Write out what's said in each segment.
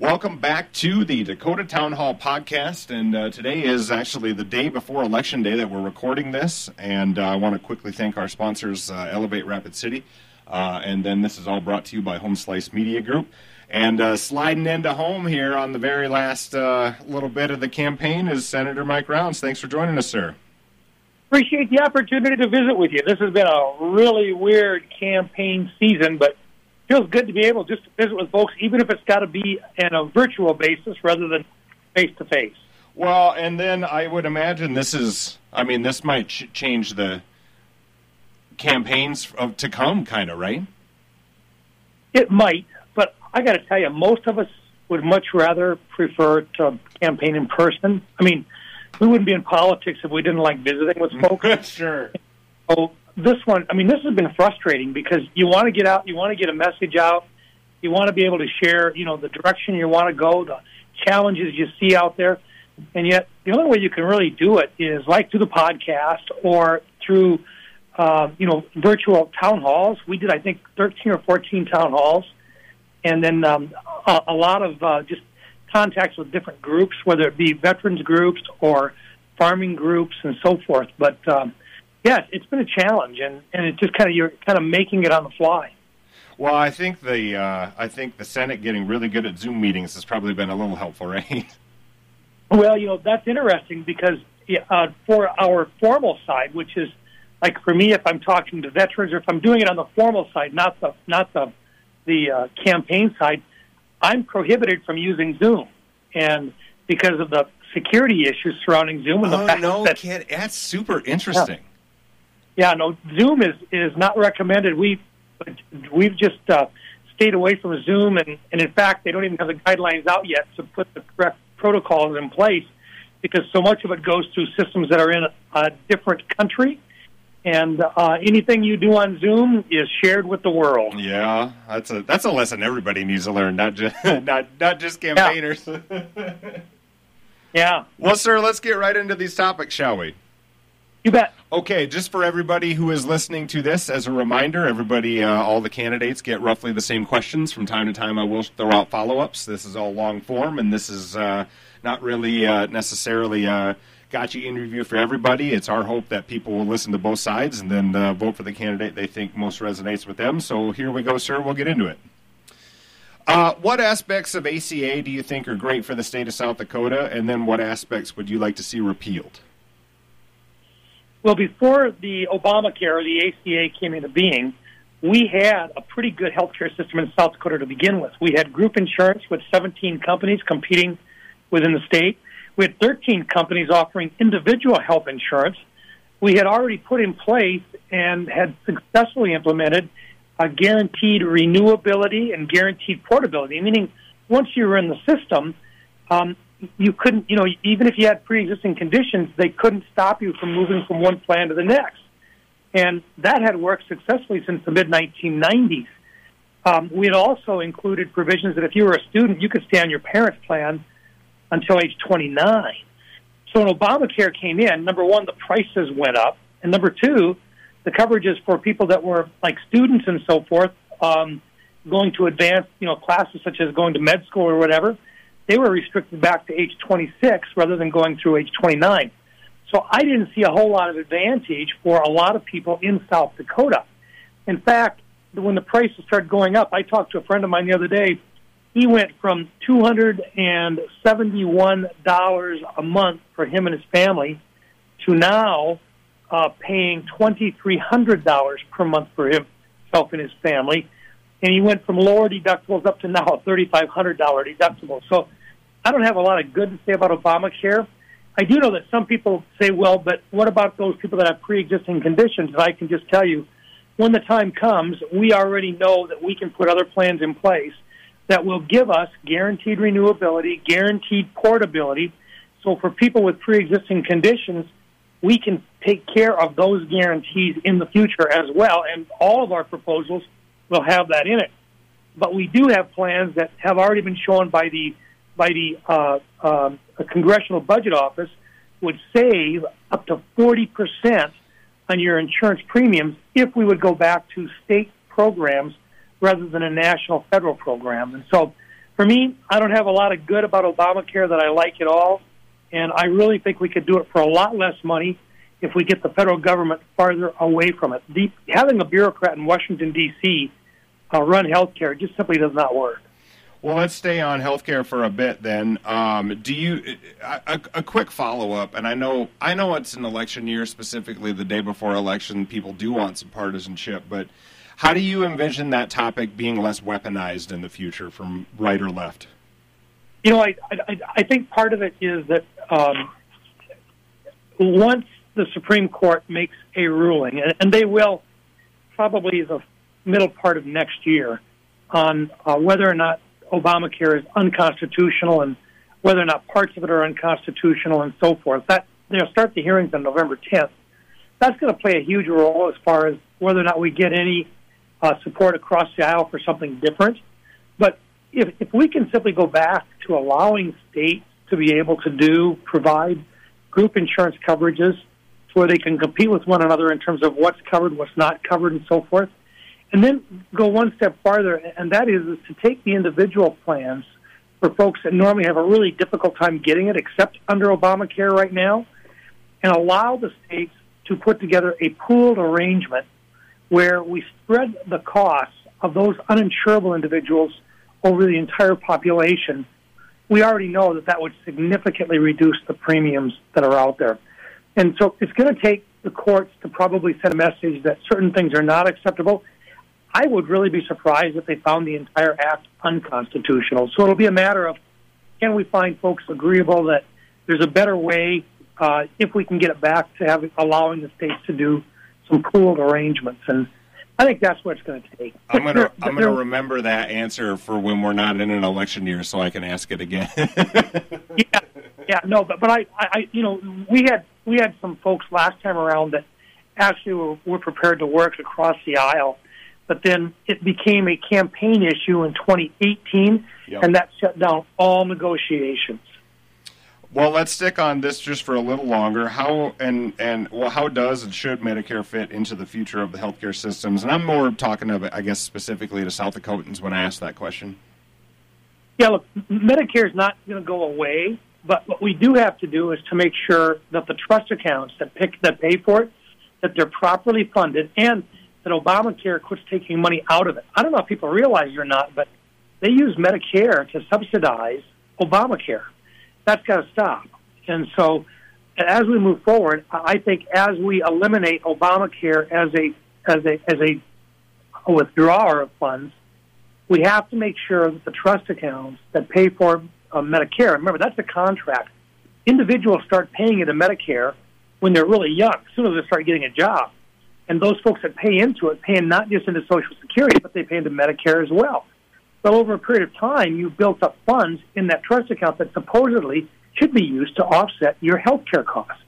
Welcome back to the Dakota Town Hall podcast. And uh, today is actually the day before Election Day that we're recording this. And uh, I want to quickly thank our sponsors, uh, Elevate Rapid City. Uh, and then this is all brought to you by Home Slice Media Group. And uh, sliding into home here on the very last uh, little bit of the campaign is Senator Mike Rounds. Thanks for joining us, sir. Appreciate the opportunity to visit with you. This has been a really weird campaign season, but feels good to be able just to visit with folks, even if it's got to be on a virtual basis rather than face to face. Well, and then I would imagine this is, I mean, this might ch- change the campaigns of, to come, kind of, right? It might, but I got to tell you, most of us would much rather prefer to campaign in person. I mean, we wouldn't be in politics if we didn't like visiting with folks. sure. So this one, I mean, this has been frustrating because you want to get out, you want to get a message out, you want to be able to share, you know, the direction you want to go, the challenges you see out there, and yet the only way you can really do it is like through the podcast or through, uh, you know, virtual town halls. We did, I think, thirteen or fourteen town halls, and then um, a, a lot of uh, just contacts with different groups, whether it be veterans groups or farming groups and so forth. But um, yes, it's been a challenge, and and it's just kind of you're kind of making it on the fly. Well, I think the uh, I think the Senate getting really good at Zoom meetings has probably been a little helpful, right? Well, you know that's interesting because uh, for our formal side, which is like for me, if I'm talking to veterans or if I'm doing it on the formal side, not the not the the uh, campaign side, I'm prohibited from using Zoom, and because of the security issues surrounding Zoom and the oh fact no, that kid, that's super interesting. yeah, no, Zoom is is not recommended. We we've just uh, stayed away from Zoom, and and in fact, they don't even have the guidelines out yet to put the correct protocols in place because so much of it goes through systems that are in a, a different country. And uh, anything you do on Zoom is shared with the world. Yeah, that's a that's a lesson everybody needs to learn, not just not not just campaigners. Yeah, well, sir, let's get right into these topics, shall we? You bet. Okay, just for everybody who is listening to this, as a reminder, everybody, uh, all the candidates get roughly the same questions. From time to time, I will throw out follow ups. This is all long form, and this is uh, not really uh, necessarily a gotcha interview for everybody. It's our hope that people will listen to both sides and then uh, vote for the candidate they think most resonates with them. So here we go, sir. We'll get into it. Uh, what aspects of ACA do you think are great for the state of South Dakota, and then what aspects would you like to see repealed? Well, before the Obamacare or the ACA came into being, we had a pretty good healthcare system in South Dakota to begin with. We had group insurance with 17 companies competing within the state. We had 13 companies offering individual health insurance. We had already put in place and had successfully implemented a guaranteed renewability and guaranteed portability, meaning once you were in the system, um, you couldn't, you know, even if you had pre-existing conditions, they couldn't stop you from moving from one plan to the next. And that had worked successfully since the mid 1990s. Um, we had also included provisions that if you were a student, you could stay on your parents' plan until age 29. So when Obamacare came in, number one, the prices went up, and number two, the coverages for people that were like students and so forth, um, going to advanced, you know, classes such as going to med school or whatever, they were restricted back to age 26 rather than going through age 29. So I didn't see a whole lot of advantage for a lot of people in South Dakota. In fact, when the prices started going up, I talked to a friend of mine the other day. He went from two hundred and seventy-one dollars a month for him and his family to now uh, paying twenty-three hundred dollars per month for himself and his family and he went from lower deductibles up to now a thirty-five hundred dollar deductible. So I don't have a lot of good to say about Obamacare. I do know that some people say, well, but what about those people that have pre-existing conditions? And I can just tell you, when the time comes, we already know that we can put other plans in place that will give us guaranteed renewability, guaranteed portability. So for people with pre-existing conditions, we can take care of those guarantees in the future as well. And all of our proposals will have that in it. But we do have plans that have already been shown by the by the uh, um, Congressional Budget Office would save up to forty percent on your insurance premiums if we would go back to state programs rather than a national federal program. And so for me, I don't have a lot of good about Obamacare that I like at all, and I really think we could do it for a lot less money if we get the federal government farther away from it. The, having a bureaucrat in Washington D.C. Uh, run healthcare just simply does not work. Well, let's stay on healthcare for a bit then. Um, do you a, a quick follow up? And I know I know it's an election year, specifically the day before election. People do want some partisanship, but how do you envision that topic being less weaponized in the future from right or left? You know, I I, I think part of it is that um, once the Supreme Court makes a ruling, and, and they will probably the middle part of next year on uh, whether or not Obamacare is unconstitutional and whether or not parts of it are unconstitutional and so forth. That they'll start the hearings on November 10th. That's going to play a huge role as far as whether or not we get any uh, support across the aisle for something different. But if, if we can simply go back to allowing states to be able to do provide group insurance coverages where they can compete with one another in terms of what's covered, what's not covered, and so forth, and then go one step farther, and that is, is to take the individual plans for folks that normally have a really difficult time getting it, except under Obamacare right now, and allow the states to put together a pooled arrangement where we spread the costs of those uninsurable individuals over the entire population. We already know that that would significantly reduce the premiums that are out there. And so it's going to take the courts to probably send a message that certain things are not acceptable I would really be surprised if they found the entire act unconstitutional. So it'll be a matter of can we find folks agreeable that there's a better way uh, if we can get it back to have allowing the states to do some pooled arrangements and. I think that's what it's going to take. I'm going to I'm going to remember that answer for when we're not in an election year, so I can ask it again. yeah, yeah, no, but but I, I, you know, we had we had some folks last time around that actually were, were prepared to work across the aisle but then it became a campaign issue in 2018, yep. and that shut down all negotiations. Well, let's stick on this just for a little longer. How and and well, how does and should Medicare fit into the future of the healthcare systems? And I'm more talking about, I guess, specifically to South Dakotans when I ask that question. Yeah, look, Medicare is not going to go away, but what we do have to do is to make sure that the trust accounts that pick that pay for it, that they're properly funded, and that Obamacare quits taking money out of it. I don't know if people realize it or not, but they use Medicare to subsidize Obamacare. That's got to stop. And so, as we move forward, I think as we eliminate Obamacare as a as a as a, withdrawer of funds, we have to make sure that the trust accounts that pay for uh, Medicare. Remember, that's a contract. Individuals start paying into Medicare when they're really young, as soon as they start getting a job. And those folks that pay into it pay not just into Social Security, but they pay into Medicare as well. So over a period of time, you built up funds in that trust account that supposedly should be used to offset your health care costs.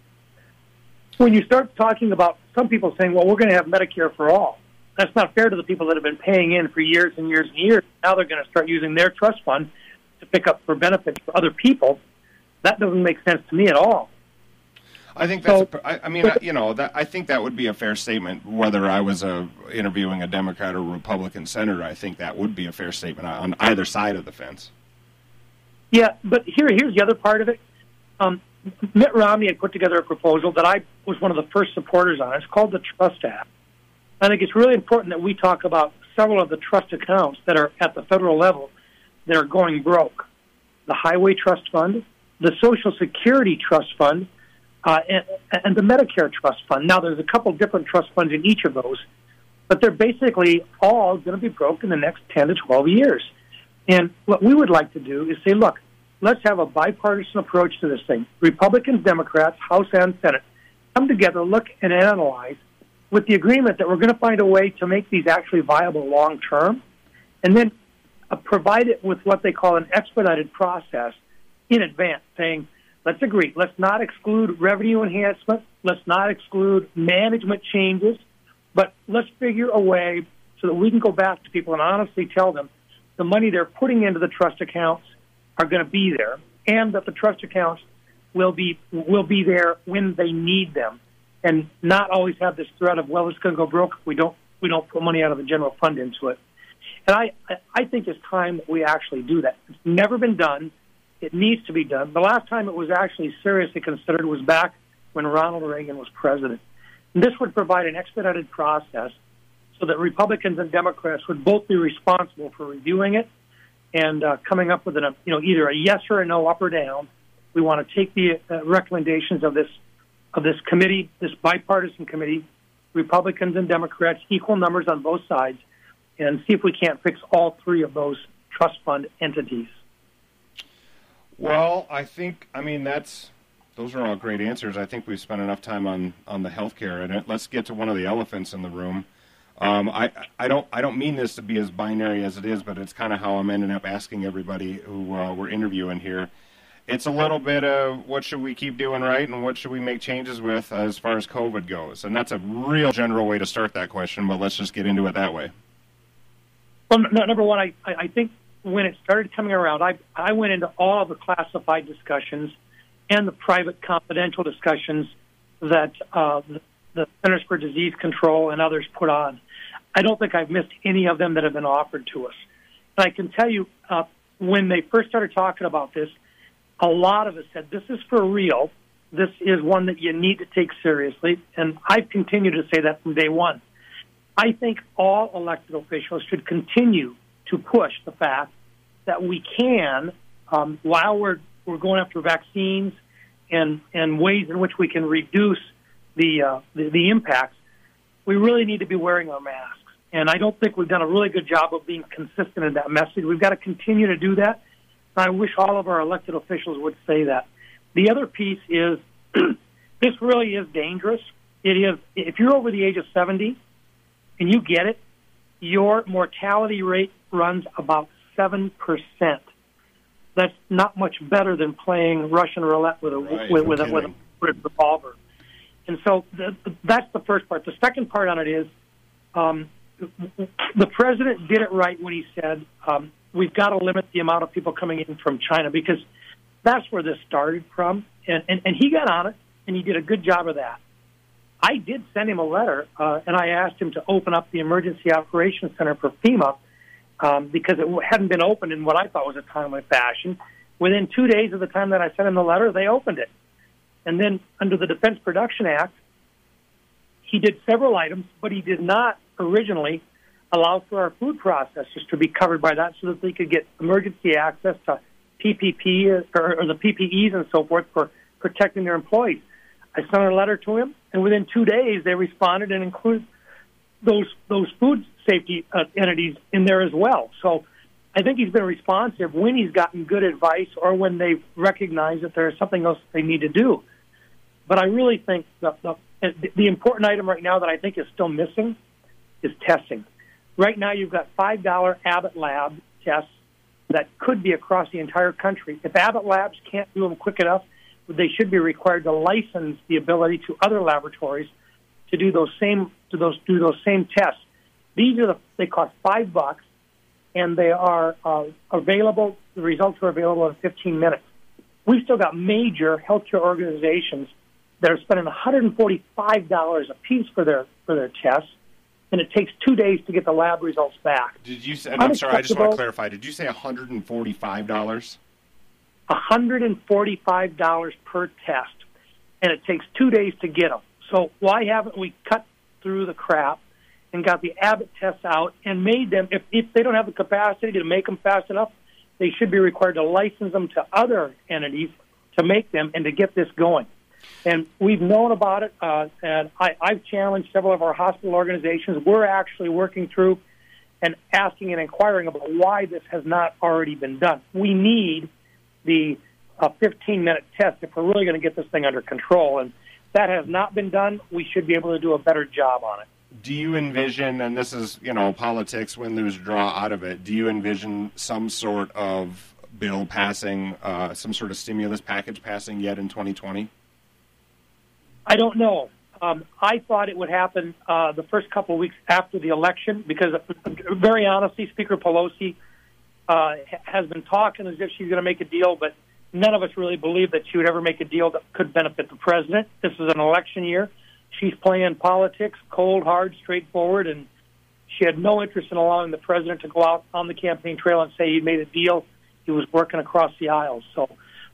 When you start talking about some people saying, well, we're going to have Medicare for all, that's not fair to the people that have been paying in for years and years and years. Now they're going to start using their trust fund to pick up for benefits for other people. That doesn't make sense to me at all. I think that's. So, a, I, I mean, you know, that, I think that would be a fair statement. Whether I was a, interviewing a Democrat or Republican senator, I think that would be a fair statement on either side of the fence. Yeah, but here, here's the other part of it. Um, Mitt Romney had put together a proposal that I was one of the first supporters on. It's called the Trust Act. I think it's really important that we talk about several of the trust accounts that are at the federal level that are going broke. The Highway Trust Fund, the Social Security Trust Fund, uh, and, and the Medicare Trust Fund. Now, there's a couple different trust funds in each of those, but they're basically all going to be broke in the next 10 to 12 years. And what we would like to do is say, look, let's have a bipartisan approach to this thing. Republicans, Democrats, House and Senate come together, look and analyze with the agreement that we're going to find a way to make these actually viable long term, and then uh, provide it with what they call an expedited process in advance, saying, let's agree. Let's not exclude revenue enhancement. Let's not exclude management changes, but let's figure a way so that we can go back to people and honestly tell them the money they're putting into the trust accounts are going to be there, and that the trust accounts will be will be there when they need them, and not always have this threat of well, it's going to go broke we don't we don't put money out of the general fund into it. And I, I think it's time that we actually do that. It's never been done. It needs to be done. The last time it was actually seriously considered was back when Ronald Reagan was president. And this would provide an expedited process so that Republicans and Democrats would both be responsible for reviewing it and uh, coming up with an, you know, either a yes or a no, up or down. We want to take the uh, recommendations of this of this committee, this bipartisan committee, Republicans and Democrats, equal numbers on both sides, and see if we can't fix all three of those trust fund entities. Well, I think I mean that's those are all great answers. I think we've spent enough time on on the healthcare and let's get to one of the elephants in the room. Um, I I don't I don't mean this to be as binary as it is, but it's kind of how I'm ending up asking everybody who uh, we're interviewing here. It's a little bit of what should we keep doing right and what should we make changes with as far as COVID goes, and that's a real general way to start that question. But let's just get into it that way. Well, no, number one, I, I think when it started coming around, I, I went into all the classified discussions and the private confidential discussions that uh, the, the Centers for Disease Control and others put on. I don't think I've missed any of them that have been offered to us. And I can tell you, uh, when they first started talking about this, a lot of us said, this is for real. This is one that you need to take seriously. And I've continued to say that from day one. I think all elected officials should continue to push the fact that we can, um, while we're we're going after vaccines and and ways in which we can reduce the, uh, the the impacts, we really need to be wearing our masks. And I don't think we've done a really good job of being consistent in that message. We've got to continue to do that. I wish all of our elected officials would say that. The other piece is this really is dangerous. It is if you're over the age of 70 and you get it, your mortality rate runs about 7%. That's not much better than playing Russian roulette with a right, with, no with, a, with, a, with a revolver. And so the, that's the first part. The second part on it is um, the president did it right when he said um, we've got to limit the amount of people coming in from China because that's where this started from. And, and, and he got on it, and he did a good job of that. I did send him a letter, uh, and I asked him to open up the Emergency Operations Center for FEMA um, because it hadn't been opened in what I thought was a timely fashion. Within two days of the time that I sent him the letter, they opened it. And then under the Defense Production Act, he did several items, but he did not originally allow for our food processors to be covered by that so that they could get emergency access to PPP or, or the PPEs and so forth for protecting their employees. I sent a letter to him, and within two days they responded and included those those food safety uh, entities in there as well. So I think he's been responsive when he's gotten good advice or when they've recognized that there's something else they need to do. But I really think the, the the important item right now that I think is still missing is testing. Right now, you've got five dollar Abbott Lab tests that could be across the entire country. If Abbott Labs can't do them quick enough, they should be required to license the ability to other laboratories to do those same to those do those same tests. These are the they cost five bucks, and they are uh, available. The results are available in 15 minutes. We've still got major healthcare organizations that are spending 145 dollars a piece for their for their tests, and it takes two days to get the lab results back. Did you say? I'm sorry. I just want to clarify. Did you say 145 dollars? $145 per test, and it takes two days to get them. So why haven't we cut through the crap and got the Abbott tests out and made them? If, if they don't have the capacity to make them fast enough, they should be required to license them to other entities to make them and to get this going. And we've known about it, uh, and I, I've challenged several of our hospital organizations. We're actually working through and asking and inquiring about why this has not already been done. We need the uh, 15 minute test if we're really going to get this thing under control. And that has not been done. We should be able to do a better job on it. Do you envision, and this is, you know, politics, win, lose, draw out of it, do you envision some sort of bill passing, uh, some sort of stimulus package passing yet in 2020? I don't know. Um, I thought it would happen uh, the first couple of weeks after the election because, very honestly, Speaker Pelosi uh, has been talking as if she's going to make a deal, but none of us really believe that she would ever make a deal that could benefit the president. This is an election year. She's playing politics, cold, hard, straightforward, and She had no interest in allowing the president to go out on the campaign trail and say he made a deal. He was working across the aisles. So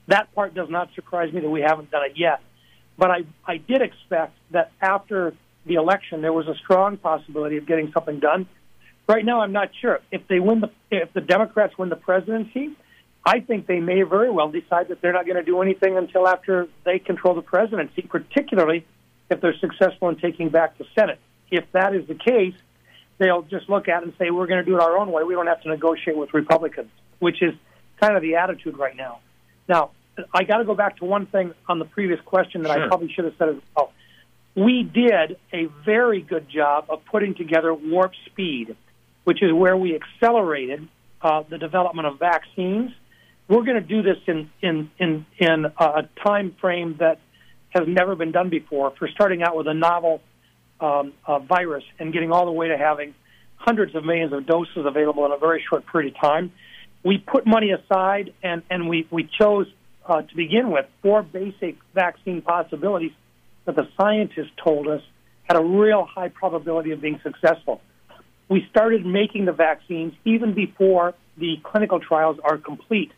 that part does not surprise me that we haven't done it yet. But I, I did expect that after the election, there was a strong possibility of getting something done. Right now, I'm not sure if they win the if the Democrats win the presidency. I think they may very well decide that they're not going to do anything until after they control the presidency, particularly if they're successful in taking back the Senate. If that is the case, they'll just look at it and say, we're going to do it our own way. We don't have to negotiate with Republicans, which is kind of the attitude right now. Now, I got to go back to one thing on the previous question that sure. I probably should have said as well. We did a very good job of putting together Warp Speed, which is where we accelerated uh, the development of vaccines. We're going to do this in in in in a time frame that has never been done before for starting out with a novel um, uh, virus and getting all the way to having hundreds of millions of doses available in a very short period of time. We put money aside and, and we, we chose uh, to begin with four basic vaccine possibilities that the scientists told us had a real high probability of being successful. We started making the vaccines even before the clinical trials are complete.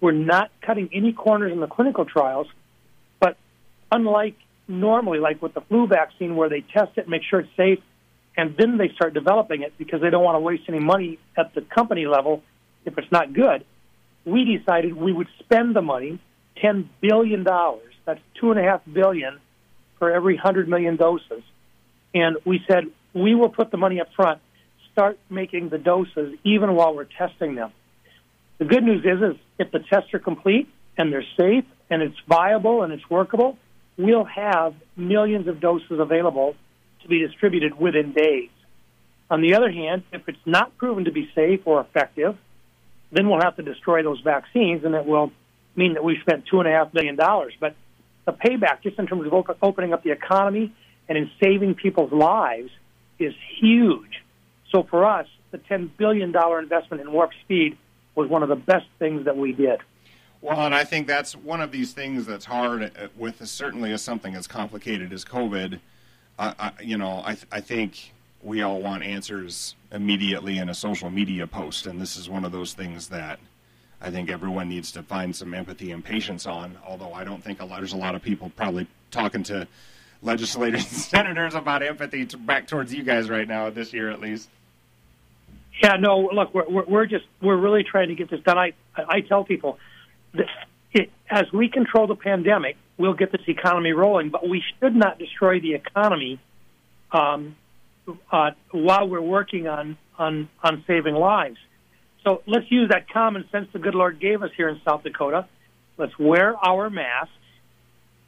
We're not cutting any corners in the clinical trials, unlike normally, like with the flu vaccine, where they test it, make sure it's safe, and then they start developing it because they don't want to waste any money at the company level if it's not good. We decided we would spend the money, ten billion dollars. That's two and a half billion for every hundred million doses, and we said we will put the money up front, start making the doses even while we're testing them. The good news is, is if the tests are complete and they're safe and it's viable and it's workable, we'll have millions of doses available to be distributed within days. On the other hand, if it's not proven to be safe or effective, then we'll have to destroy those vaccines, and it will mean that we've spent two and a half billion dollars. But the payback, just in terms of op- opening up the economy and in saving people's lives, is huge. So for us, the ten billion dollar investment in warp speed was one of the best things that we did. Well, and I think that's one of these things that's hard uh, with certainly as something as complicated as COVID. I, you know, I, I think we all want answers immediately in a social media post, and this is one of those things that I think everyone needs to find some empathy and patience on. Although I don't think a lot, there's a lot of people probably talking to legislators and senators about empathy to, back towards you guys right now this year at least. Yeah, no. Look, we're we're just we're really trying to get this done. I I tell people it, as we control the pandemic, we'll get this economy rolling, but we should not destroy the economy um, uh, while we're working on, on, on saving lives. So let's use that common sense the good Lord gave us here in South Dakota. Let's wear our masks.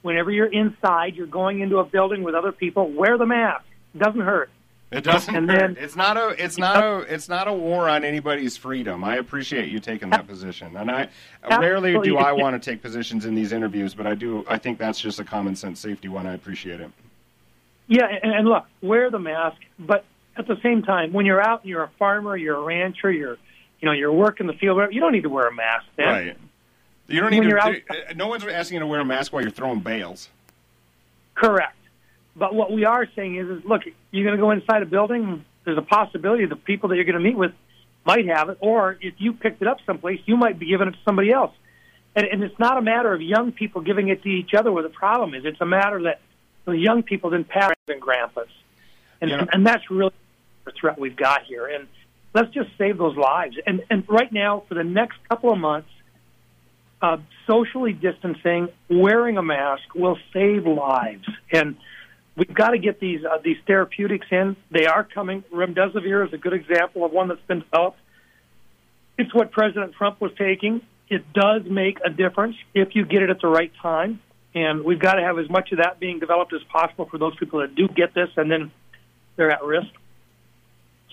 Whenever you're inside, you're going into a building with other people, wear the mask. It doesn't hurt. It doesn't and hurt. Then, it's not a it's not a it's not a war on anybody's freedom. I appreciate you taking that position, and I rarely do I want to take positions in these interviews, but I do. I think that's just a common sense safety one. I appreciate it. Yeah, and, and look, wear the mask, but at the same time, when you're out and you're a farmer, you're a rancher, you're you know you're working the field, you don't need to wear a mask. Man. Right. You don't need when to. Out, eh, eh, no one's asking you to wear a mask while you're throwing bales. Correct. But what we are saying is, is look, you're going to go inside a building. There's a possibility the people that you're going to meet with might have it, or if you picked it up someplace, you might be giving it to somebody else. And, and it's not a matter of young people giving it to each other where the problem is. It's a matter that the young people didn't pass and grandpas, and, yeah. and and that's really the threat we've got here. And let's just save those lives. And and right now, for the next couple of months, uh, socially distancing, wearing a mask will save lives. And we've got to get these uh, these therapeutics in. They are coming. Remdesivir is a good example of one that's been developed. It's what President Trump was taking. It does make a difference if you get it at the right time, and we've got to have as much of that being developed as possible for those people that do get this and then they're at risk.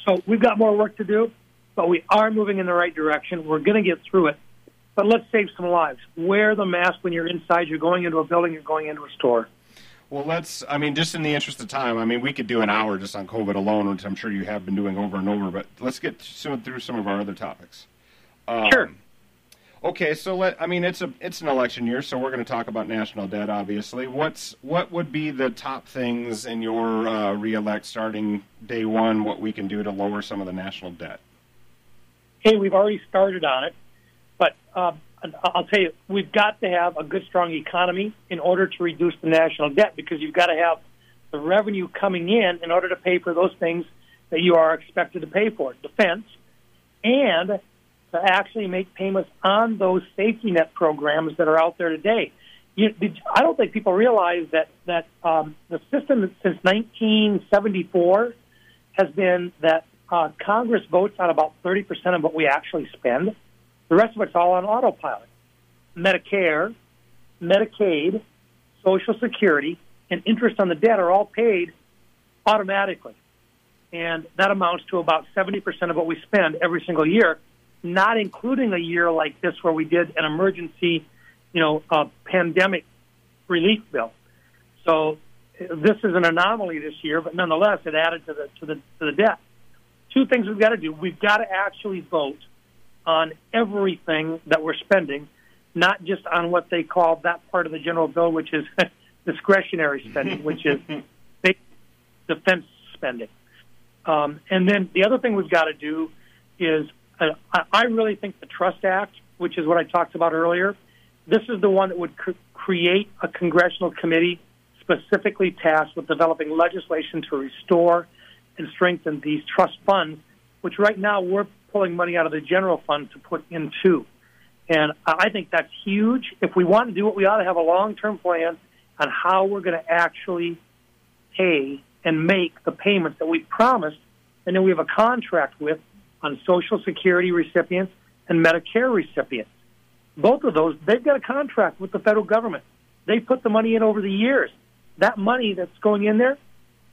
So we've got more work to do, but we are moving in the right direction. We're going to get through it. But let's save some lives. Wear the mask when you're inside. You're going into a building. You're going into a store. Well, let's. I mean, just in the interest of time, I mean, we could do an hour just on COVID alone, which I'm sure you have been doing over and over. But let's get through some of our other topics. Um, sure. Okay, so let I mean it's a it's an election year, so we're going to talk about national debt. Obviously, what's what would be the top things in your uh, reelect starting day one? What we can do to lower some of the national debt? Hey, we've already started on it, but uh, I'll tell you, we've got to have a good, strong economy in order to reduce the national debt because you've got to have the revenue coming in in order to pay for those things that you are expected to pay for, defense, and to actually make payments on those safety net programs that are out there today. You, I don't think people realize that that um, the system since 1974 has been that uh, Congress votes on about 30 percent of what we actually spend. The rest of it's all on autopilot. Medicare, Medicaid, Social Security, and interest on the debt are all paid automatically, and that amounts to about 70 percent of what we spend every single year not including a year like this where we did an emergency, you know, uh, pandemic relief bill. So this is an anomaly this year, but nonetheless, it added to the to the to the debt. Two things we've got to do: we've got to actually vote on everything that we're spending, not just on what they call that part of the general bill, which is discretionary spending, which is defense spending. Um, and then the other thing we've got to do is uh, I really think the Trust Act, which is what I talked about earlier, this is the one that would cr- create a congressional committee specifically tasked with developing legislation to restore and strengthen these trust funds, which right now we're pulling money out of the general fund to put into. And I think that's huge. If we want to do it, we ought to have a long term plan on how we're going to actually pay and make the payments that we promised and then we have a contract with on Social Security recipients and Medicare recipients. Both of those, they've got a contract with the federal government. They put the money in over the years. That money that's going in there,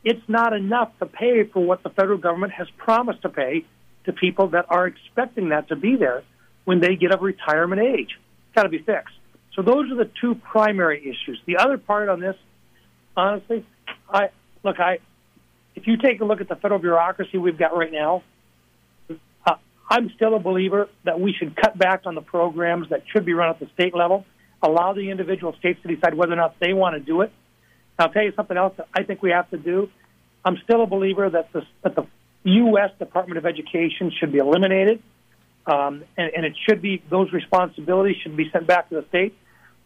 it's not enough to pay for what the federal government has promised to pay to people that are expecting that to be there when they get of retirement age. It's got to be fixed. So those are the two primary issues. The other part on this, honestly, I look, I if you take a look at the federal bureaucracy we've got right now, uh, I'm still a believer that we should cut back on the programs that should be run at the state level, allow the individual states to decide whether or not they want to do it. I'll tell you something else that I think we have to do. I'm still a believer that the, that the U.S. Department of Education should be eliminated, um, and, and it should be those responsibilities should be sent back to the state.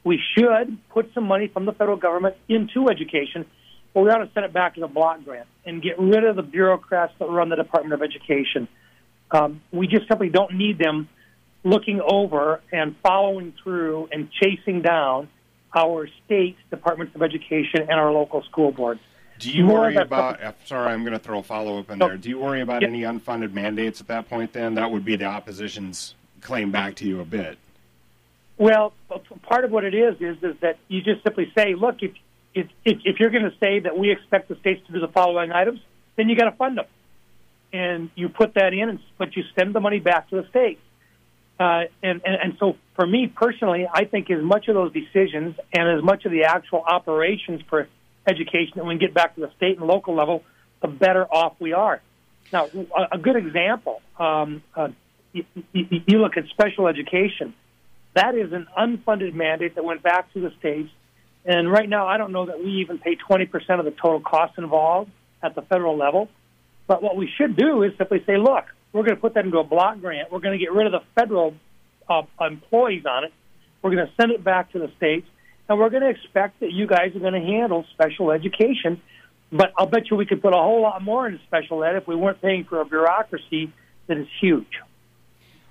We should put some money from the federal government into education, but we ought to send it back to the block grant and get rid of the bureaucrats that run the Department of Education. Um, we just simply don't need them looking over and following through and chasing down our state departments of education and our local school boards. Do you More worry about? Sorry, I'm going to throw a follow up in no, there. Do you worry about yeah. any unfunded mandates at that point? Then that would be the opposition's claim back to you a bit. Well, part of what it is is is that you just simply say, look, if if if, you're going to say that we expect the states to do the following items, then you got to fund them and you put that in, and, but you send the money back to the states. Uh, and, and, and so for me personally, I think as much of those decisions and as much of the actual operations for education that we get back to the state and local level, the better off we are. Now, a, a good example, um, uh, you, you, you look at special education. That is an unfunded mandate that went back to the states. And right now, I don't know that we even pay 20% of the total cost involved at the federal level. But what we should do is simply say, look, we're going to put that into a block grant. We're going to get rid of the federal uh, employees on it. We're going to send it back to the states, and we're going to expect that you guys are going to handle special education. But I'll bet you we could put a whole lot more into special ed if we weren't paying for a bureaucracy that is huge.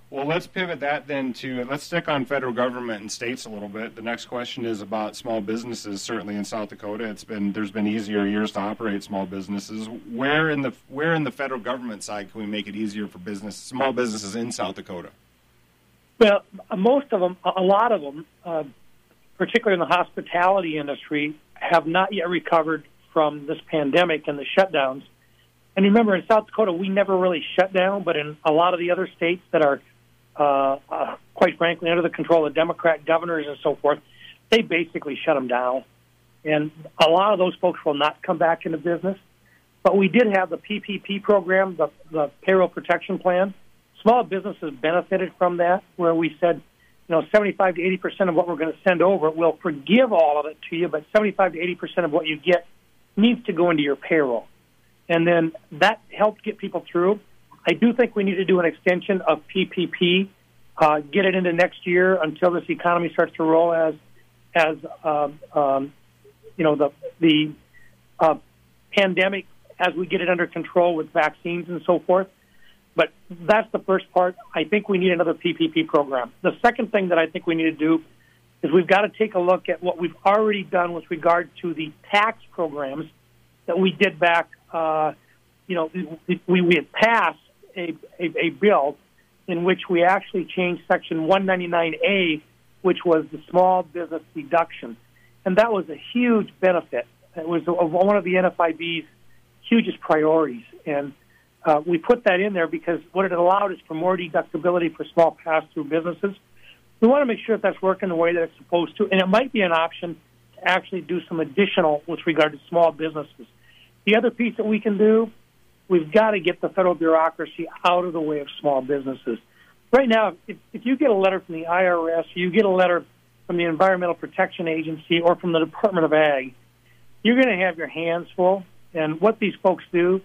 Well, let's pivot that then to let's stick on federal government and states a little bit. The next question is about small businesses. Certainly in South Dakota, it's been there's been easier years to operate small businesses. Where in the where in the federal government side can we make it easier for business small businesses in South Dakota? Well, most of them, a lot of them, uh, particularly in the hospitality industry, have not yet recovered from this pandemic and the shutdowns. And remember, in South Dakota, we never really shut down, but in a lot of the other states that are uh, uh, quite frankly, under the control of Democrat governors and so forth, they basically shut them down. And a lot of those folks will not come back into business. But we did have the PPP program, the, the payroll protection plan. Small businesses benefited from that, where we said, you know, 75 to 80 percent of what we're going to send over, we'll forgive all of it to you, but 75 to 80 percent of what you get needs to go into your payroll. And then that helped get people through. I do think we need to do an extension of PPP, uh, get it into next year until this economy starts to roll as, as um, um, you know, the the uh, pandemic as we get it under control with vaccines and so forth. But that's the first part. I think we need another PPP program. The second thing that I think we need to do is we've got to take a look at what we've already done with regard to the tax programs that we did back. Uh, you know, we, we had passed a, a, a bill in which we actually changed Section 199A, which was the small business deduction, and that was a huge benefit. It was one of the NFIB's hugest priorities, and uh, we put that in there because what it allowed is for more deductibility for small pass-through businesses. We want to make sure that that's working the way that it's supposed to, and it might be an option to actually do some additional with regard to small businesses. The other piece that we can do, we've got to get the federal bureaucracy out of the way of small businesses. Right now, if, if you get a letter from the IRS, you get a letter from the Environmental Protection Agency, or from the Department of Ag, you're going to have your hands full. And what these folks do,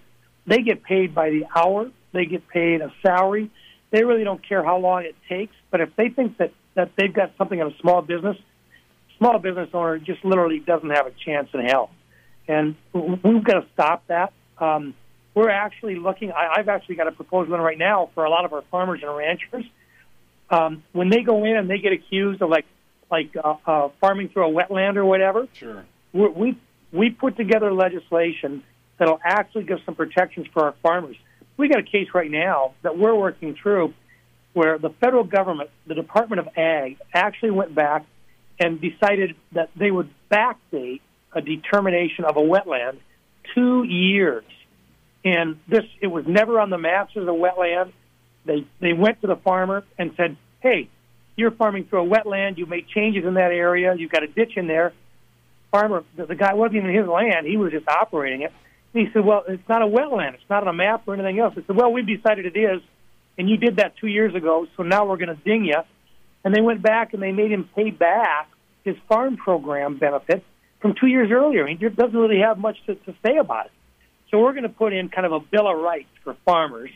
they get paid by the hour. They get paid a salary. They really don't care how long it takes. But if they think that that they've got something in a small business, small business owner just literally doesn't have a chance in hell. And we've got to stop that. Um, we're actually looking. I, I've actually got a proposal in right now for a lot of our farmers and ranchers. Um, when they go in and they get accused of like like uh, uh, farming through a wetland or whatever, sure. we we we put together legislation that'll actually give some protections for our farmers. We got a case right now that we're working through where the federal government, the Department of Ag, actually went back and decided that they would backdate a determination of a wetland two years. And this, it was never on the maps as a wetland. They they went to the farmer and said, "Hey, you're farming through a wetland. You made changes in that area. You've got a ditch in there." Farmer, the, the guy wasn't even his land. He was just operating it. He said, "Well, it's not a wetland. It's not on a map or anything else." I said, "Well, we've decided it is, and you did that two years ago. So now we're going to ding you." And they went back and they made him pay back his farm program benefit from two years earlier. He doesn't really have much to, to say about it. So we're going to put in kind of a bill of rights for farmers.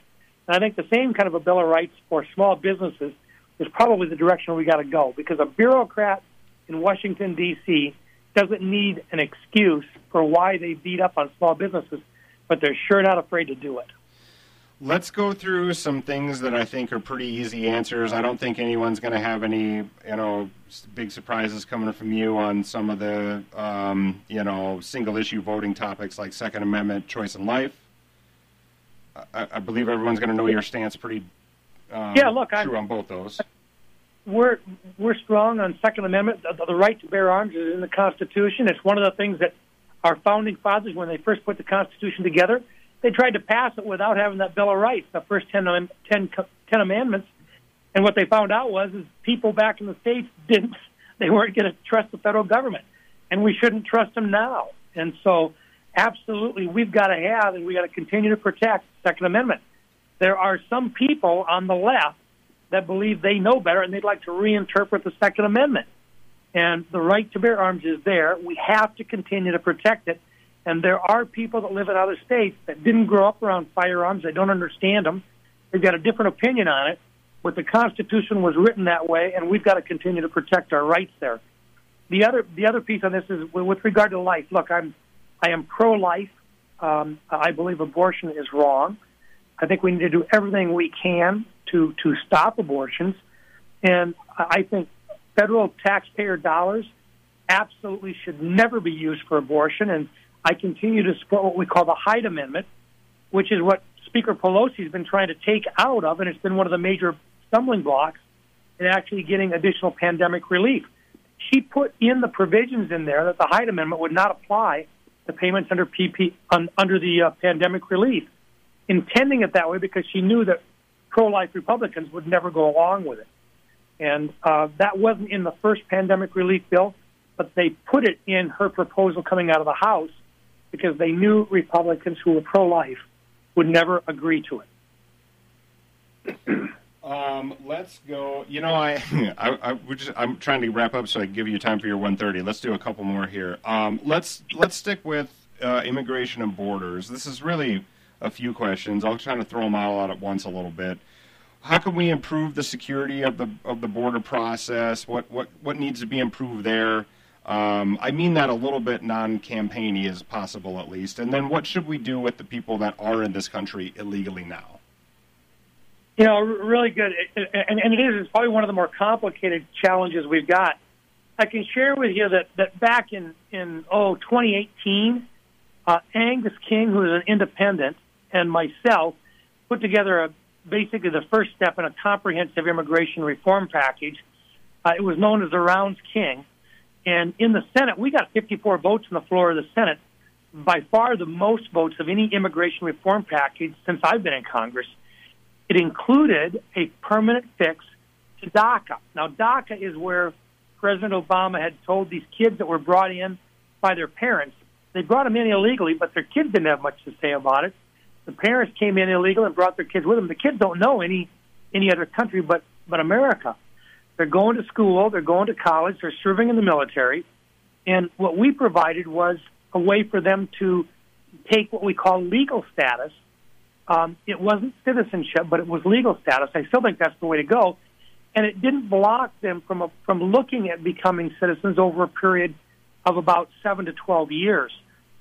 And I think the same kind of a bill of rights for small businesses is probably the direction we got to go because a bureaucrat in Washington, D.C. doesn't need an excuse for why they beat up on small businesses, but they're sure not afraid to do it. Let's go through some things that I think are pretty easy answers. I don't think anyone's going to have any, you know, big surprises coming from you on some of the, um, you know, single issue voting topics like Second Amendment, choice in life. I, I believe everyone's going to know your stance pretty. Um, yeah, look, true I'm, on both those. We're we're strong on Second Amendment. The, the right to bear arms is in the Constitution. It's one of the things that our founding fathers, when they first put the Constitution together, they tried to pass it without having that Bill of Rights, the first 10, um, 10, 10 amendments. And what they found out was is people back in the states didn't they weren't going to trust the federal government, and we shouldn't trust them now. And so, absolutely, we've got to have and we got to continue to protect Second Amendment. There are some people on the left that believe they know better and they'd like to reinterpret the Second Amendment. And the right to bear arms is there. We have to continue to protect it and there are people that live in other states that didn't grow up around firearms. They don't understand them. They've got a different opinion on it. But the Constitution was written that way, and we've got to continue to protect our rights there. The other, the other piece on this is with regard to life. Look, I'm, I am pro-life. Um, I believe abortion is wrong. I think we need to do everything we can to to stop abortions, and I think federal taxpayer dollars absolutely should never be used for abortion. And I continue to support what we call the Hyde Amendment, which is what Speaker Pelosi has been trying to take out of, and it's been one of the major stumbling blocks in actually getting additional pandemic relief. She put in the provisions in there that the Hyde Amendment would not apply to payments under PP un, under the uh, pandemic relief, intending it that way because she knew that pro-life Republicans would never go along with it, and uh, that wasn't in the first pandemic relief bill, but they put it in her proposal coming out of the House because they knew Republicans who were pro life would never agree to it. Um, let's go. You know, I, I, I I'm trying to wrap up so I give you time for your 1:30. Let's do a couple more here. Um, let's let's stick with uh, immigration and borders. This is really a few questions. I'll try to throw them all out at once a little bit. How can we improve the security of the of the border process? What what what needs to be improved there? Um, I mean that a little bit non-campaigny as possible, at least. And then, what should we do with the people that are in this country illegally now? You know, really good, and, and it is. It's probably one of the more complicated challenges we've got. I can share with you that that back in in oh 2018, uh, Angus King, who is an independent, and myself put together a basically the first step in a comprehensive immigration reform package. Uh, it was known as the Rounds King, and in the Senate, we got 54 votes on the floor of the Senate, by far the most votes of any immigration reform package since I've been in Congress. It included a permanent fix to DACA. Now, DACA is where President Obama had told these kids that were brought in by their parents. They brought them in illegally, but their kids didn't have much to say about it. The parents came in illegal and brought their kids with them. The kids don't know any any other country but but America. They're going to school, they're going to college, they're serving in the military. And what we provided was a way for them to take what we call legal status. Um, it wasn't citizenship, but it was legal status. I still think that's the way to go. And it didn't block them from, a, from looking at becoming citizens over a period of about seven to 12 years.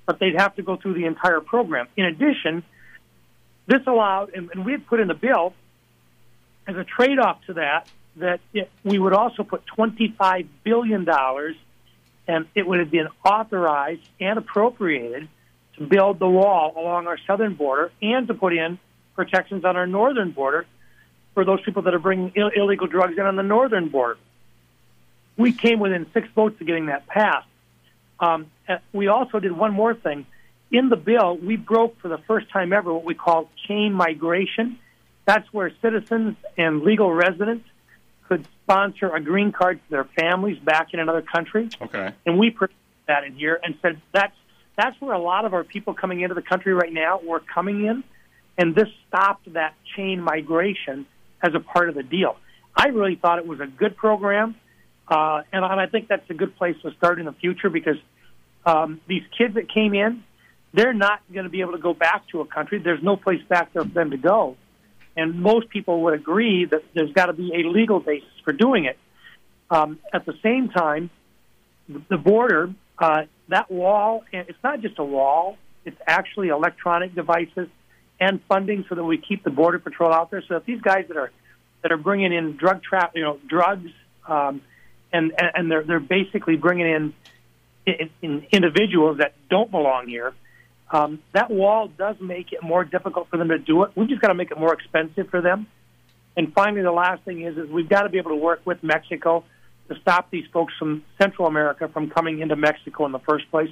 But they'd have to go through the entire program. In addition, this allowed, and, and we had put in the bill as a trade off to that, that it, we would also put $25 billion and it would have been authorized and appropriated to build the wall along our southern border and to put in protections on our northern border for those people that are bringing Ill- illegal drugs in on the northern border. We came within six votes of getting that passed. Um, we also did one more thing. In the bill, we broke for the first time ever what we call chain migration. That's where citizens and legal residents could sponsor a green card for their families back in another country. Okay. And we put that in here and said that's that's where a lot of our people coming into the country right now were coming in, and this stopped that chain migration as a part of the deal. I really thought it was a good program, uh, and, and I think that's a good place to start in the future because um, these kids that came in, they're not going to be able to go back to a country. There's no place back there for them to go and most people would agree that there's got to be a legal basis for doing it. Um, at the same time, the border, uh, that wall, it's not just a wall, it's actually electronic devices and funding so that we keep the border patrol out there. So that these guys that are that are bringing in drug trap, you know, drugs, um, and and they're they're basically bringing in, in, in individuals that don't belong here um, that wall does make it more difficult for them to do it. We've just got to make it more expensive for them. And finally, the last thing is, is we've got to be able to work with Mexico to stop these folks from Central America from coming into Mexico in the first place.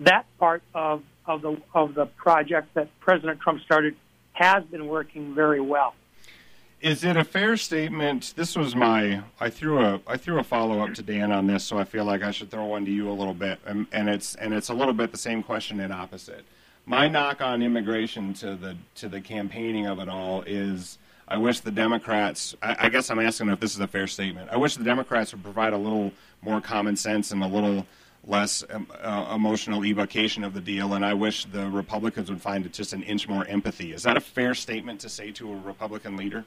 That part of, of the of the project that President Trump started has been working very well. Is it a fair statement? This was my I threw a I threw a follow up to Dan on this, so I feel like I should throw one to you a little bit, and, and it's and it's a little bit the same question and opposite. My knock on immigration to the to the campaigning of it all is I wish the Democrats. I, I guess I'm asking if this is a fair statement. I wish the Democrats would provide a little more common sense and a little less um, uh, emotional evocation of the deal, and I wish the Republicans would find it just an inch more empathy. Is that a fair statement to say to a Republican leader?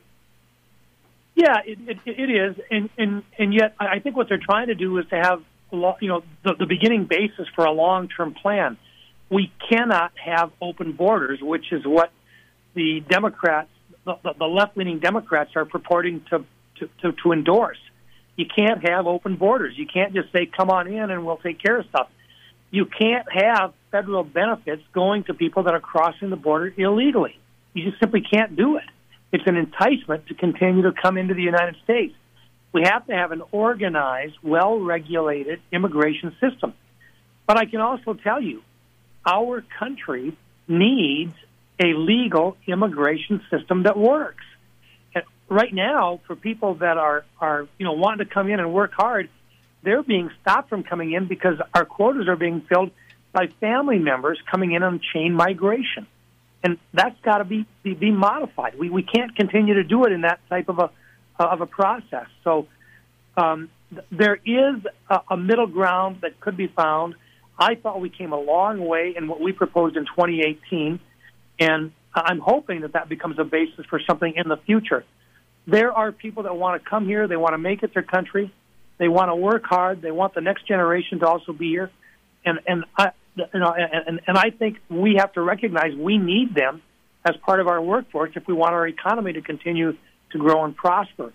Yeah, it, it, it is, and, and and yet I think what they're trying to do is to have you know the, the beginning basis for a long term plan. We cannot have open borders, which is what the Democrats, the, the left leaning Democrats, are purporting to, to, to to endorse. You can't have open borders. You can't just say come on in and we'll take care of stuff. You can't have federal benefits going to people that are crossing the border illegally. You just simply can't do it it's an enticement to continue to come into the United States. We have to have an organized, well regulated immigration system. But I can also tell you, our country needs a legal immigration system that works. And right now, for people that are, are you know wanting to come in and work hard, they're being stopped from coming in because our quotas are being filled by family members coming in on chain migration. And that's got to be, be be modified. We we can't continue to do it in that type of a of a process. So um, th- there is a, a middle ground that could be found. I thought we came a long way in what we proposed in 2018, and I'm hoping that that becomes a basis for something in the future. There are people that want to come here, they want to make it their country, they want to work hard, they want the next generation to also be here, and and I, you uh, know, and, and I think we have to recognize we need them as part of our workforce if we want our economy to continue to grow and prosper.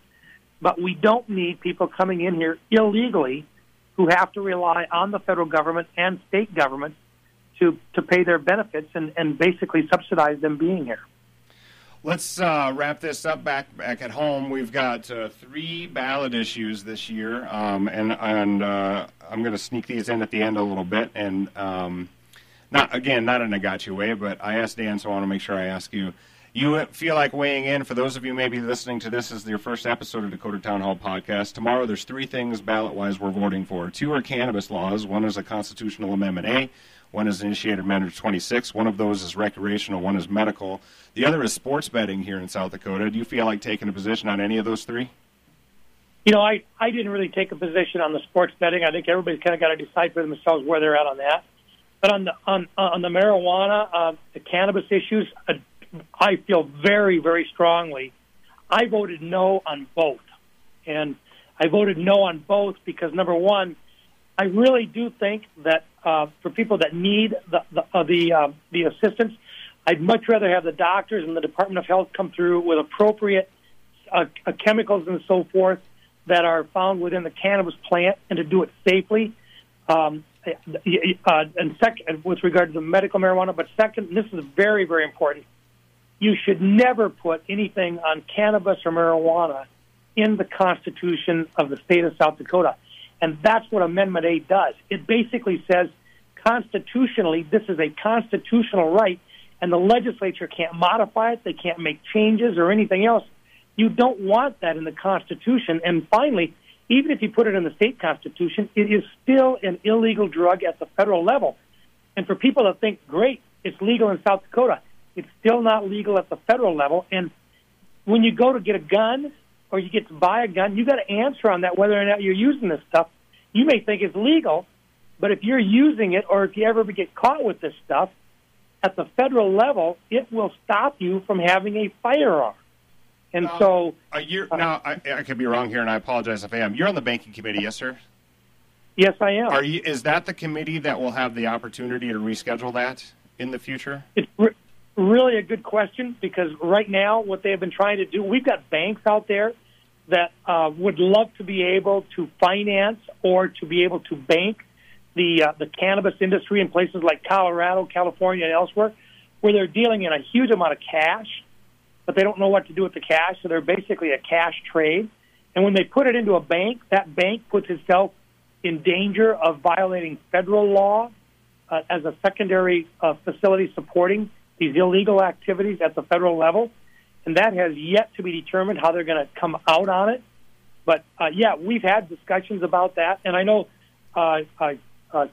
But we don't need people coming in here illegally who have to rely on the federal government and state government to, to pay their benefits and, and basically subsidize them being here. Let's uh, wrap this up back back at home. We've got uh, three ballot issues this year, um, and and uh, I'm going to sneak these in at the end a little bit. And um, not again, not in a gotcha way, but I asked Dan, so I want to make sure I ask you. You feel like weighing in for those of you maybe listening to this as your first episode of Dakota Town Hall podcast. Tomorrow, there's three things ballot wise we're voting for. Two are cannabis laws. One is a constitutional amendment A. One is initiated amendment 26. One of those is recreational. One is medical. The other is sports betting here in South Dakota. Do you feel like taking a position on any of those three? You know, I, I didn't really take a position on the sports betting. I think everybody's kind of got to decide for themselves where they're at on that. But on the on on the marijuana, uh, the cannabis issues, uh, I feel very very strongly. I voted no on both, and I voted no on both because number one, I really do think that uh, for people that need the the uh, the, uh, the assistance, I'd much rather have the doctors and the Department of Health come through with appropriate uh, uh, chemicals and so forth that are found within the cannabis plant and to do it safely. Um, uh, and second, with regard to the medical marijuana, but second, this is very, very important. You should never put anything on cannabis or marijuana in the Constitution of the state of South Dakota. And that's what Amendment A does. It basically says constitutionally, this is a constitutional right and the legislature can't modify it, they can't make changes or anything else. You don't want that in the Constitution. And finally, even if you put it in the state constitution, it is still an illegal drug at the federal level. And for people to think, great, it's legal in South Dakota, it's still not legal at the federal level. And when you go to get a gun or you get to buy a gun, you got to answer on that whether or not you're using this stuff. You may think it's legal, but if you're using it or if you ever get caught with this stuff, at the federal level, it will stop you from having a firearm. And now, so, a year uh, now, I, I, could be wrong here, and I apologize if I am. You're on the banking committee, yes, sir. Yes, I am. Are you? Is that the committee that will have the opportunity to reschedule that in the future? It's re- really a good question because right now, what they have been trying to do, we've got banks out there that uh, would love to be able to finance or to be able to bank the uh, the cannabis industry in places like Colorado, California, and elsewhere, where they're dealing in a huge amount of cash, but they don't know what to do with the cash, so they're basically a cash trade. And when they put it into a bank, that bank puts itself in danger of violating federal law uh, as a secondary uh, facility supporting these illegal activities at the federal level. And that has yet to be determined how they're going to come out on it. But uh, yeah, we've had discussions about that, and I know uh, uh, uh,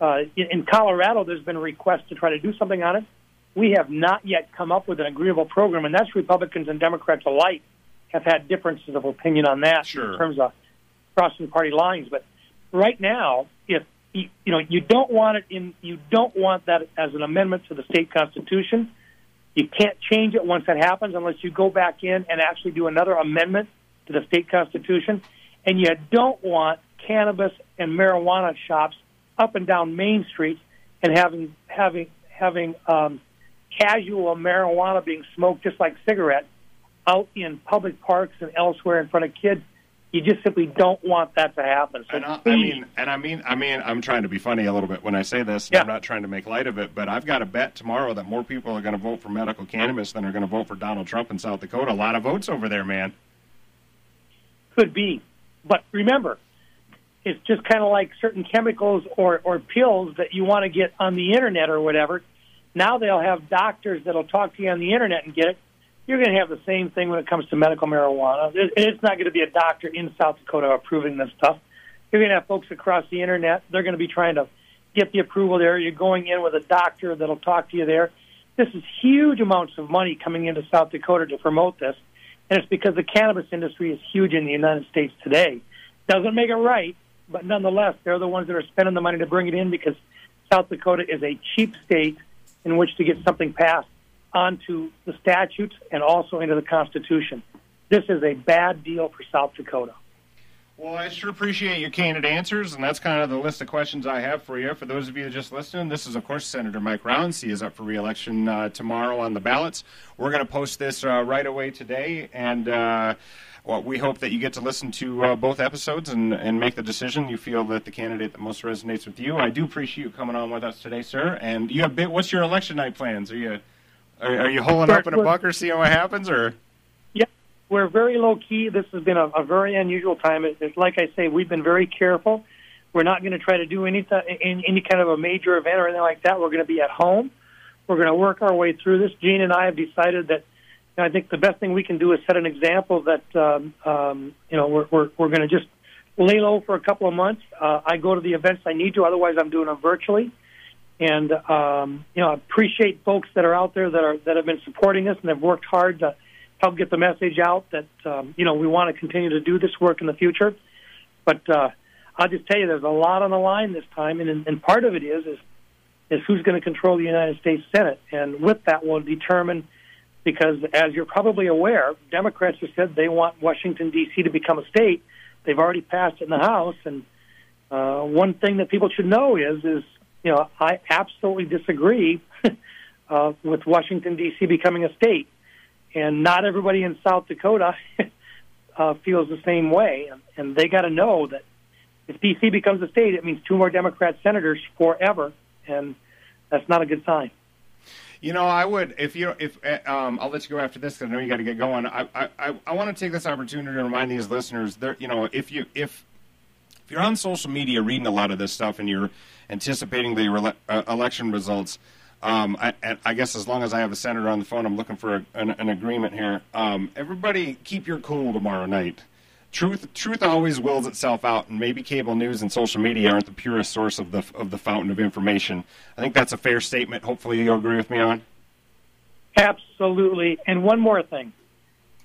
uh, in Colorado, there's been a request to try to do something on it. We have not yet come up with an agreeable program, and that's Republicans and Democrats alike have had differences of opinion on that sure. in terms of crossing party lines. But right now, if you, you know you don't want it in, you don't want that as an amendment to the state constitution. You can't change it once that happens unless you go back in and actually do another amendment to the state constitution. And you don't want cannabis and marijuana shops up and down Main Street and having having having um, casual marijuana being smoked just like cigarettes out in public parks and elsewhere in front of kids. You just simply don't want that to happen. So and I, I mean, and I mean, I mean, I'm trying to be funny a little bit when I say this. Yeah. I'm not trying to make light of it, but I've got a bet tomorrow that more people are going to vote for medical cannabis than are going to vote for Donald Trump in South Dakota. A lot of votes over there, man. Could be, but remember, it's just kind of like certain chemicals or, or pills that you want to get on the internet or whatever. Now they'll have doctors that'll talk to you on the internet and get it. You're going to have the same thing when it comes to medical marijuana. It's not going to be a doctor in South Dakota approving this stuff. You're going to have folks across the internet. They're going to be trying to get the approval there. You're going in with a doctor that'll talk to you there. this is huge amounts of money coming into South Dakota to promote this, and it's because the cannabis industry is huge in the United States today. Doesn't make it right, but nonetheless, they're the ones that are spending the money to bring it in because South Dakota is a cheap state in which to get something passed onto the statutes and also into the Constitution. This is a bad deal for South Dakota. Well, I sure appreciate your candid answers, and that's kind of the list of questions I have for you. For those of you that just listening, this is, of course, Senator Mike Rounds. He is up for reelection uh, tomorrow on the ballots. We're going to post this uh, right away today, and uh, well, we hope that you get to listen to uh, both episodes and, and make the decision you feel that the candidate that most resonates with you. I do appreciate you coming on with us today, sir. And you have bit, what's your election night plans? Are you are, are you holding up in a bunker, seeing what happens, or? Yeah, we're very low key. This has been a, a very unusual time. It, it's like I say, we've been very careful. We're not going to try to do any, th- any kind of a major event or anything like that. We're going to be at home. We're going to work our way through this. Jean and I have decided that you know, I think the best thing we can do is set an example that um, um, you know we're we're, we're going to just lay low for a couple of months. Uh, I go to the events I need to, otherwise I'm doing them virtually. And um, you know, I appreciate folks that are out there that are that have been supporting us and have worked hard to help get the message out that um, you know we want to continue to do this work in the future. But uh, I'll just tell you, there's a lot on the line this time, and, and part of it is is is who's going to control the United States Senate, and with that will determine. Because, as you're probably aware, Democrats have said they want Washington D.C. to become a state. They've already passed it in the House, and uh, one thing that people should know is, is you know, I absolutely disagree uh, with Washington D.C. becoming a state and not everybody in South Dakota uh, feels the same way. And, and they got to know that if D.C. becomes a state, it means two more Democrat senators forever, and that's not a good sign. You know, I would if you if uh, um, I'll let you go after this because I know you got to get going. I I, I want to take this opportunity to remind these listeners that you know if you if if you're on social media reading a lot of this stuff and you're anticipating the re- uh, election results, um, I, I, guess as long as I have a senator on the phone, I'm looking for a, an, an, agreement here. Um, everybody, keep your cool tomorrow night. Truth, truth always wills itself out, and maybe cable news and social media aren't the purest source of the of the fountain of information. I think that's a fair statement. Hopefully, you'll agree with me on. Absolutely. And one more thing,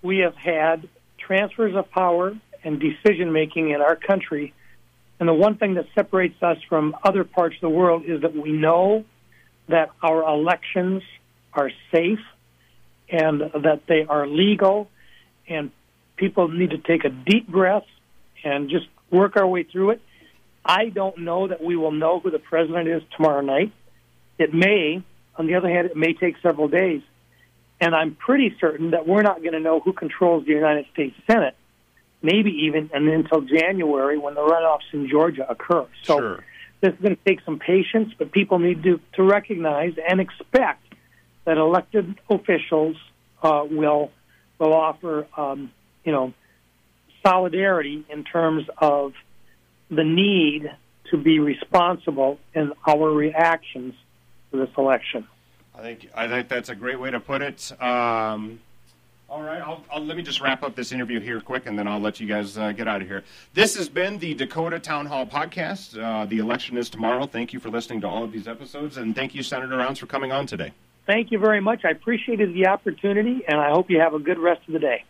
we have had transfers of power and decision making in our country, and the one thing that separates us from other parts of the world is that we know that our elections are safe and that they are legal, and people need to take a deep breath and just work our way through it. I don't know that we will know who the president is tomorrow night. It may, on the other hand, it may take several days. And I'm pretty certain that we're not going to know who controls the United States Senate, maybe even and until January when the runoffs in Georgia occur. So sure. This is going to take some patience, but people need to, to recognize and expect that elected officials uh, will will offer, um, you know, solidarity in terms of the need to be responsible in our reactions to this election. I think I think that's a great way to put it. Um, all right, I'll, I'll, let me just wrap up this interview here quick, and then I'll let you guys uh, get out of here. This has been the Dakota Town Hall podcast. Uh, the election is tomorrow. Thank you for listening to all of these episodes, and thank you, Senator Rounds, for coming on today. Thank you very much. I appreciated the opportunity, and I hope you have a good rest of the day.